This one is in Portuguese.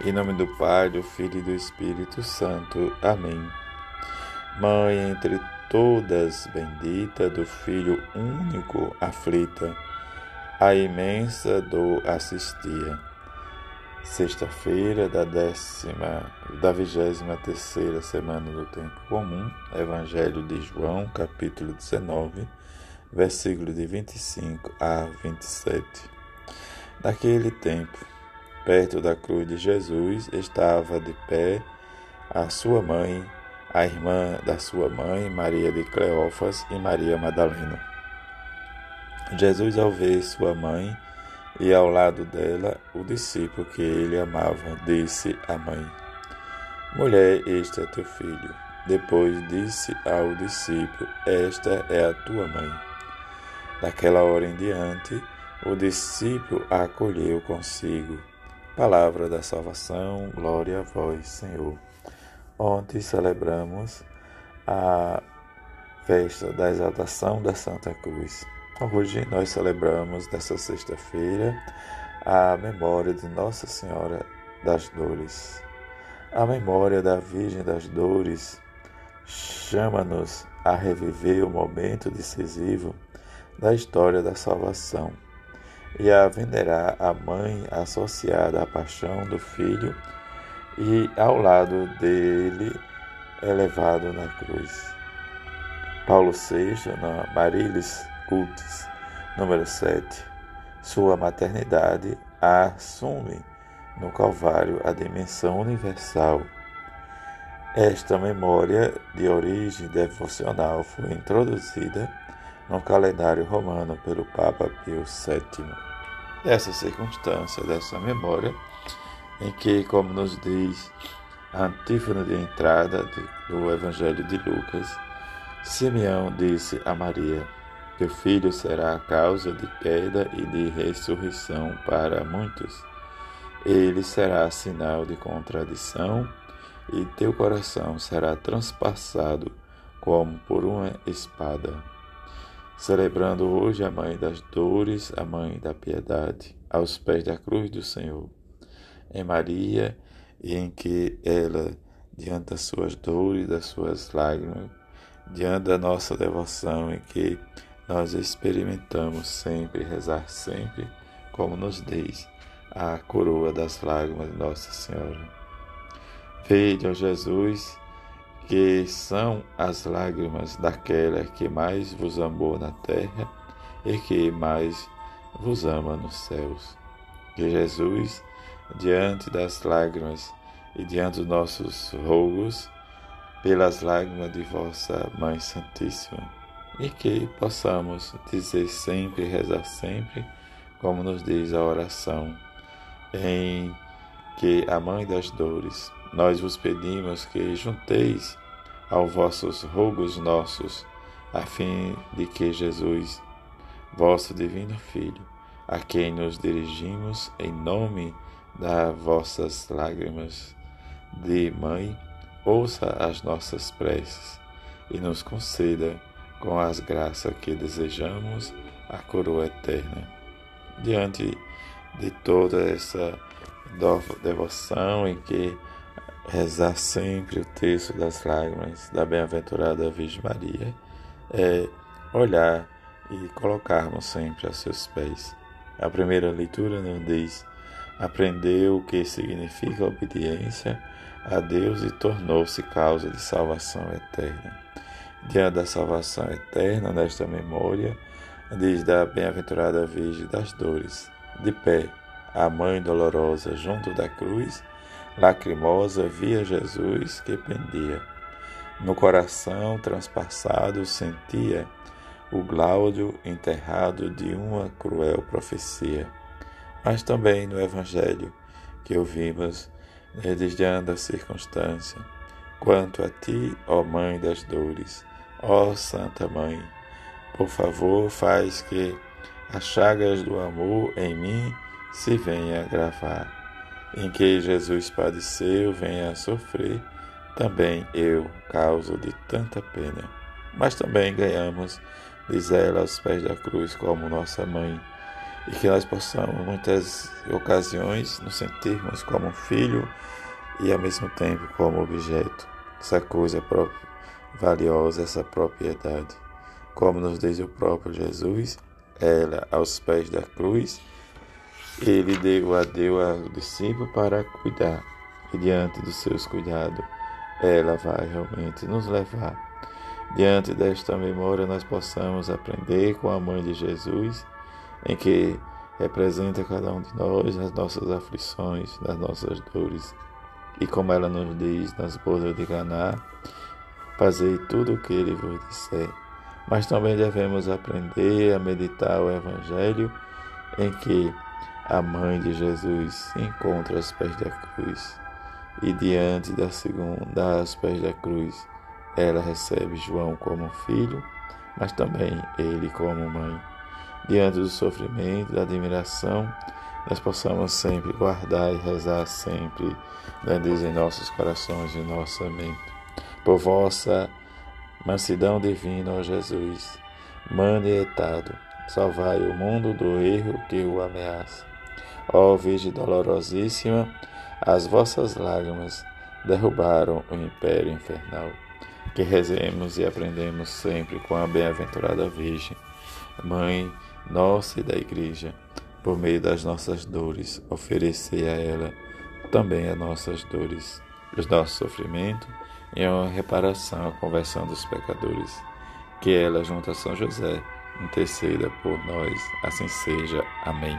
Em nome do Pai, do Filho e do Espírito Santo. Amém. Mãe entre todas, bendita do Filho único aflita, a imensa dor assistia. Sexta-feira da décima, da vigésima terceira semana do tempo comum, Evangelho de João, capítulo 19, versículo de 25 a 27. Naquele tempo, perto da cruz de Jesus, estava de pé a sua mãe, a irmã da sua mãe, Maria de Cleófas e Maria Madalena. Jesus, ao ver sua mãe e ao lado dela o discípulo que ele amava, disse à mãe: Mulher, este é teu filho. Depois disse ao discípulo: Esta é a tua mãe. Daquela hora em diante, o discípulo a acolheu consigo. Palavra da salvação, glória a vós, Senhor. Ontem celebramos a festa da exaltação da Santa Cruz. Hoje nós celebramos, nesta sexta-feira, a memória de Nossa Senhora das Dores. A memória da Virgem das Dores chama-nos a reviver o momento decisivo da história da salvação e a venerar a mãe associada à paixão do filho e ao lado dele elevado na cruz. Paulo VI, na Marilis Cultis, número 7, sua maternidade assume no Calvário a dimensão universal. Esta memória de origem devocional foi introduzida no calendário romano pelo Papa Pio VII. Essa circunstância dessa memória, em que, como nos diz a antífona de entrada do Evangelho de Lucas, Simeão disse a Maria: Teu filho será a causa de queda e de ressurreição para muitos. Ele será sinal de contradição e teu coração será transpassado como por uma espada celebrando hoje a Mãe das Dores, a Mãe da Piedade, aos pés da cruz do Senhor. Em Maria, em que ela, diante das suas dores, das suas lágrimas, diante da nossa devoção, em que nós experimentamos sempre, rezar sempre, como nos diz a coroa das lágrimas de Nossa Senhora. Ó Jesus, que são as lágrimas daquela que mais vos amou na terra e que mais vos ama nos céus. Que Jesus, diante das lágrimas e diante dos nossos rogos, pelas lágrimas de vossa Mãe Santíssima, e que possamos dizer sempre, rezar sempre, como nos diz a oração, em que a Mãe das Dores nós vos pedimos que junteis aos vossos rogos nossos, a fim de que Jesus, vosso divino Filho, a quem nos dirigimos em nome das vossas lágrimas de mãe, ouça as nossas preces e nos conceda, com as graças que desejamos, a coroa eterna. Diante de toda essa devoção em que rezar sempre o texto das lágrimas da bem-aventurada Virgem Maria é olhar e colocarmos sempre aos seus pés. A primeira leitura nos diz: aprendeu o que significa obediência a Deus e tornou-se causa de salvação eterna. Diante da salvação eterna, nesta memória, diz da bem-aventurada Virgem das Dores, de pé, a Mãe dolorosa junto da cruz lacrimosa via Jesus que pendia. No coração transpassado sentia o Gláudio enterrado de uma cruel profecia. Mas também no Evangelho que ouvimos desde a circunstância. Quanto a ti, ó Mãe das Dores, ó Santa Mãe, por favor, faz que as chagas do amor em mim se venha gravar em que Jesus padeceu, venha a sofrer, também eu causo de tanta pena. Mas também ganhamos, diz ela, aos pés da cruz como nossa mãe, e que nós possamos, muitas ocasiões, nos sentirmos como filho e ao mesmo tempo como objeto, essa coisa própria, valiosa, essa propriedade. Como nos diz o próprio Jesus, ela aos pés da cruz, ele deu a deu ao discípulo para cuidar, e diante dos seus cuidados, ela vai realmente nos levar. Diante desta memória, nós possamos aprender com a mãe de Jesus em que representa cada um de nós as nossas aflições, as nossas dores. E como ela nos diz nas bodas de Caná, fazei tudo o que ele vos disser. Mas também devemos aprender a meditar o Evangelho em que a mãe de Jesus se encontra aos pés da cruz. E diante da segunda, aos pés da cruz, ela recebe João como filho, mas também ele como mãe diante do sofrimento, da admiração, nós possamos sempre guardar e rezar sempre, né, em nossos corações e nossa mente. Por vossa mansidão divina, ó Jesus, manietado, salvai o mundo do erro que o ameaça. Ó Virgem dolorosíssima, as vossas lágrimas derrubaram o império infernal. Que rezemos e aprendemos sempre com a bem-aventurada Virgem, Mãe nossa e da Igreja, por meio das nossas dores, oferecer a ela também as nossas dores, os nossos sofrimentos e a reparação, a conversão dos pecadores. Que ela, junto a São José, interceda por nós. Assim seja. Amém.